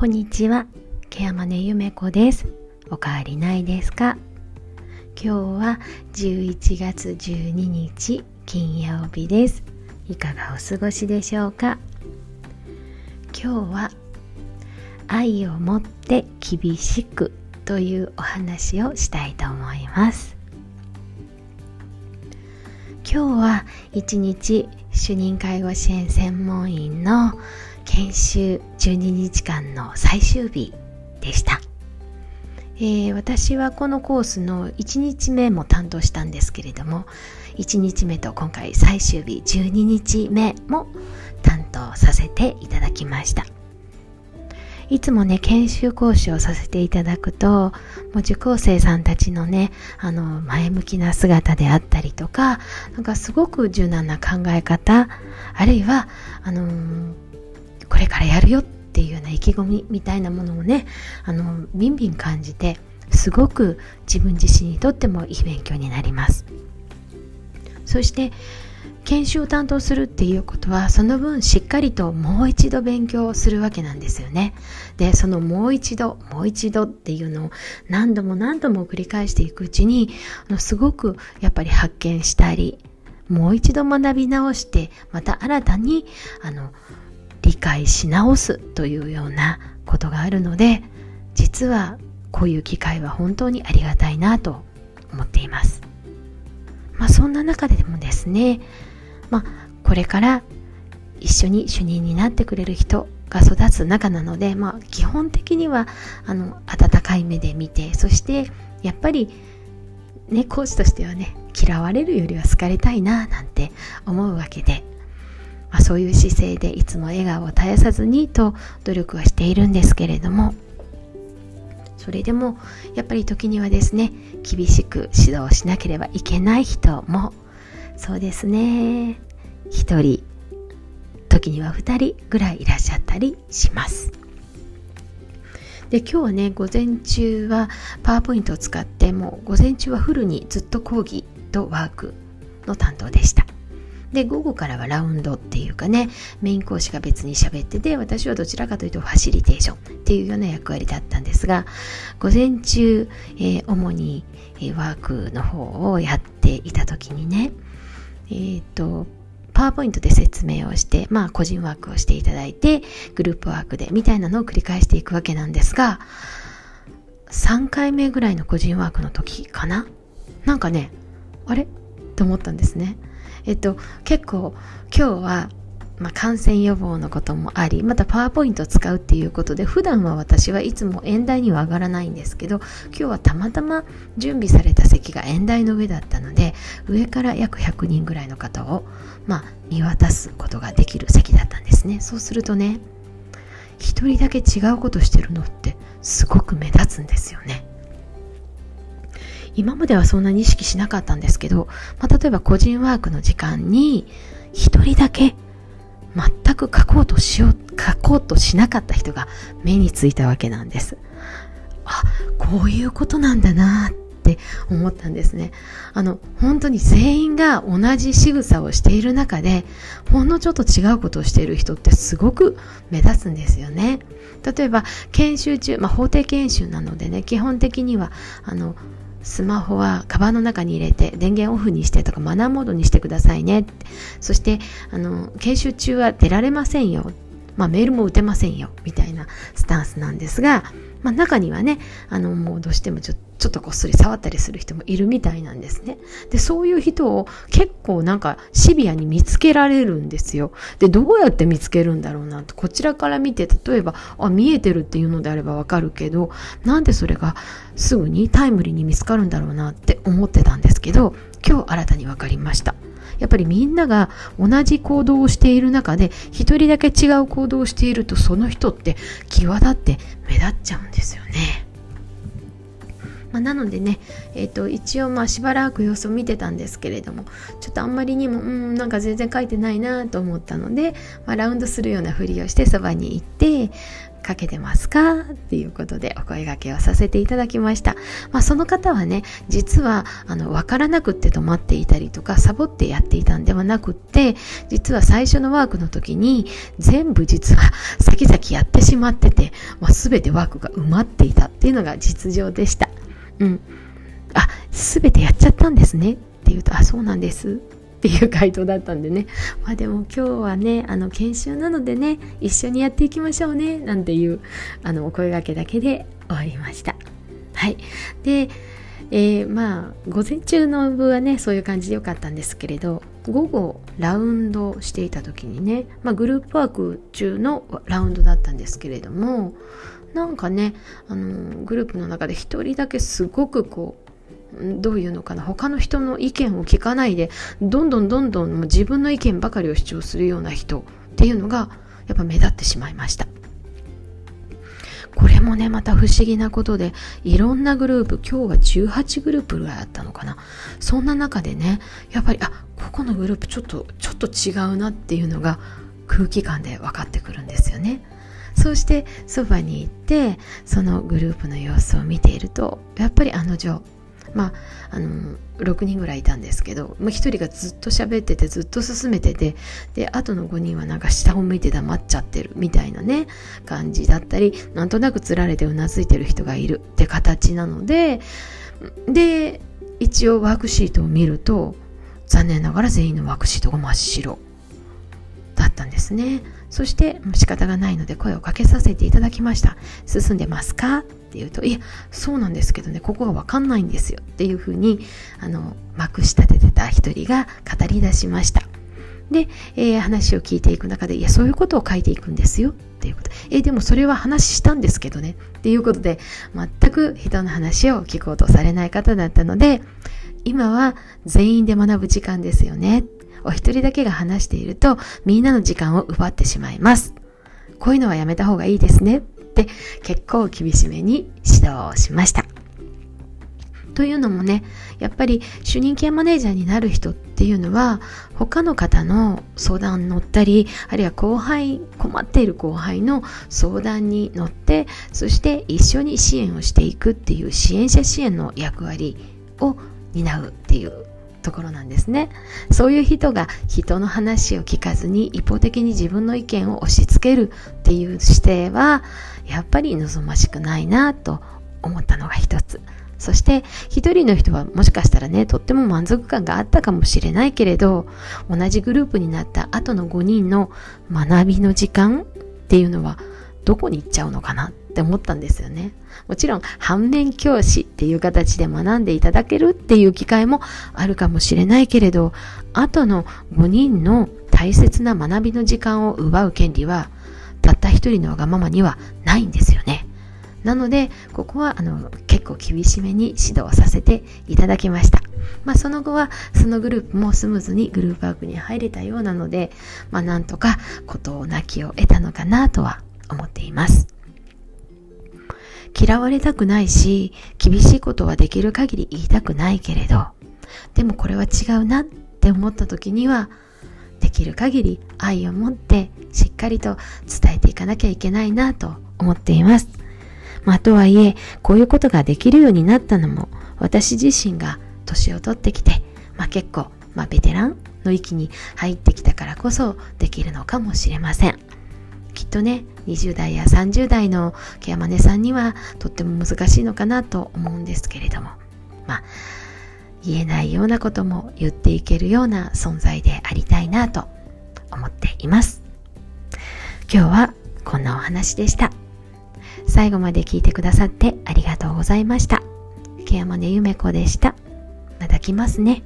こんにちは、ケアマネゆめこです。おかわりないですか？今日は11月12日金曜日です。いかがお過ごしでしょうか？今日は愛を持って厳しくというお話をしたいと思います。今日は一日主任介護支援専門員の研修12日間の最終日でした、えー、私はこのコースの1日目も担当したんですけれども1日目と今回最終日12日目も担当させていただきました。いつもね、研修講師をさせていただくと、もう受講生さんたちのね、あの、前向きな姿であったりとか、なんかすごく柔軟な考え方、あるいは、あのー、これからやるよっていうような意気込みみたいなものをね、あの、ビンビン感じて、すごく自分自身にとってもいい勉強になります。そして、研修を担当するっていうことはその分しっかりともう一度勉強するわけなんですよね。でそのもう一度もう一度っていうのを何度も何度も繰り返していくうちにあのすごくやっぱり発見したりもう一度学び直してまた新たにあの解し直すというようなことがあるので実はこういう機会は本当にありがたいなと思っています。まあそんな中でもですねまあ、これから一緒に主任になってくれる人が育つ中なので、まあ、基本的にはあの温かい目で見てそしてやっぱりねコーチとしてはね嫌われるよりは好かれたいななんて思うわけで、そういう姿勢でいつも笑顔を絶やさずにと努力はしているんですけれどもそれでもやっぱり時にはですね厳しく指導しなければいけない人もそうですね1人時には2人ぐらいいらっしゃったりします。で今日はね午前中はパワーポイントを使ってもう午前中はフルにずっと講義とワークの担当でした。で午後からはラウンドっていうかねメイン講師が別に喋ってて私はどちらかというとファシリテーションっていうような役割だったんですが午前中、えー、主に、え、ワークの方をやっていた時にねえっ、ー、と、パワーポイントで説明をして、まあ個人ワークをしていただいて、グループワークでみたいなのを繰り返していくわけなんですが、3回目ぐらいの個人ワークの時かな？なんかね、あれ？と思ったんですね。えっと、結構今日はまあ、感染予防のこともありまたパワーポイントを使うっていうことで普段は私はいつも演台には上がらないんですけど今日はたまたま準備された席が演台の上だったので上から約100人ぐらいの方を、まあ、見渡すことができる席だったんですね。そうするとね一人だけ違うことしてるのってすごく目立つんですよね。今まではそんなに意識しなかったんですけど、まあ、例えば個人ワークの時間に一人だけ全く書こうとしよう、書こうとしなかった人が目についたわけなんです。あ、こういうことなんだなって思ったんですね。あの、本当に全員が同じ仕草をしている中で、ほんのちょっと違うことをしている人ってすごく目立つんですよね。例えば、研修中、まあ、法定研修なのでね、基本的には、あの、スマホはカバンの中に入れて電源オフにしてとかマナーモードにしてくださいね。そしてあの研修中は出られませんよ。まあ、メールも打てませんよみたいなスタンスなんですが、まあ、中にはねあのもうどうしてもちょちょっとこっそり触ったりする人もいるみたいなんですね。でそういう人を結構なんかシビアに見つけられるんですよ。でどうやって見つけるんだろうなとこちらから見て例えばあ見えてるっていうのであればわかるけどなんでそれがすぐにタイムリーに見つかるんだろうなって思ってたんですけど今日新たに分かりました。やっぱりみんなが同じ行動をしている中で一人だけ違う行動をしているとその人って際立って目立っちゃうんですよね。まあ、なのでね、えーと、一応まあしばらく様子を見てたんですけれどもちょっとあんまりにもうんなんか全然書いてないなと思ったので、まあ、ラウンドするようなふりをしてそばに行ってかけてますか？っていうことでお声掛けをさせていただきました。まあ、その方はね、実は、あの、わからなくって止まっていたりとか、サボってやっていたんではなくって、実は最初のワークの時に、全部実は先々やってしまってて、まあ、全てワークが埋まっていたっていうのが実情でした。うん。あ、全てやっちゃったんですねって言うと、あ、そうなんです。っていう回答だったんでね。まあでも今日はね、あの研修なのでね、一緒にやっていきましょうね、なんていうあのお声がけだけで終わりました。はい。で、えー、まあ午前中の部はねそういう感じでよかったんですけれど午後ラウンドしていた時にね、まあ、グループワーク中のラウンドだったんですけれどもなんかねあのグループの中で一人だけすごくこうどういうのかな他の人の意見を聞かないでどんどんどんどんもう自分の意見ばかりを主張するような人っていうのがやっぱ目立ってしまいました。これもねまた不思議なことでいろんなグループ今日は18グループぐらいあったのかな。そんな中でねやっぱりあここのグループちょっとちょっと違うなっていうのが空気感で分かってくるんですよね。そうしてそばに行ってそのグループの様子を見ているとやっぱりあの女まあ、あの6人ぐらいいたんですけど、まあ、1人がずっと喋っててずっと進めててであとの5人はなんか下を向いて黙っちゃってるみたいなね感じだったりなんとなくつられてうなずいてる人がいるって形なのでで一応ワークシートを見ると残念ながら全員のワークシートが真っ白だったんですね。そして仕方がないので声をかけさせていただきました。進んでますか？って言うと、いや、そうなんですけどね、ここがわかんないんですよ。っていうふうに、あの、まくし立ててた一人が語り出しました。で、えー、話を聞いていく中で、いや、そういうことを書いていくんですよっていうこと。えー、でもそれは話したんですけどねっていうことで、全く人の話を聞こうとされない方だったので、今は全員で学ぶ時間ですよね。お一人だけが話していると、みんなの時間を奪ってしまいます。こういうのはやめた方がいいですねって結構厳しめに指導をしました。というのもね、やっぱり主任ケアマネージャーになる人ってていうのは他の方の相談に乗ったり、あるいは後輩、困っている後輩の相談に乗って、そして一緒に支援をしていくっていう支援者支援の役割を担うっていうところなんですね。そういう人が人の話を聞かずに一方的に自分の意見を押し付けるっていう姿勢はやっぱり望ましくないなと思ったのが一つ。そして一人の人はもしかしたらね、とっても満足感があったかもしれないけれど、同じグループになった後の5人の学びの時間っていうのはどこに行っちゃうのかな？って思ったんですよね。もちろん反面教師っていう形で学んでいただけるっていう機会もあるかもしれないけれど、後の5人の大切な学びの時間を奪う権利は、たった一人のわがままにはないんですよね。なので、ここはあの結構厳しめに指導させていただきました。まあ、その後はそのグループもスムーズにグループワークに入れたようなので、まあ、なんとか事を泣きを得たのかなとは思っています。嫌われたくないし、厳しいことはできる限り言いたくないけれど、でもこれは違うなって思った時には、できる限り愛を持ってしっかりと伝えていかなきゃいけないなと思っています。まあ、とはいえ、こういうことができるようになったのも、私自身が年を取ってきて、まあ、結構、まあ、ベテランの域に入ってきたからこそできるのかもしれません。きっとね、20代や30代のケアマネさんにはとっても難しいのかなと思うんですけれども、まあ、言えないようなことも言っていけるような存在でありたいなと思っています。今日はこんなお話でした。最後まで聞いてくださってありがとうございました。ケアマネゆめこでした。また来ますね。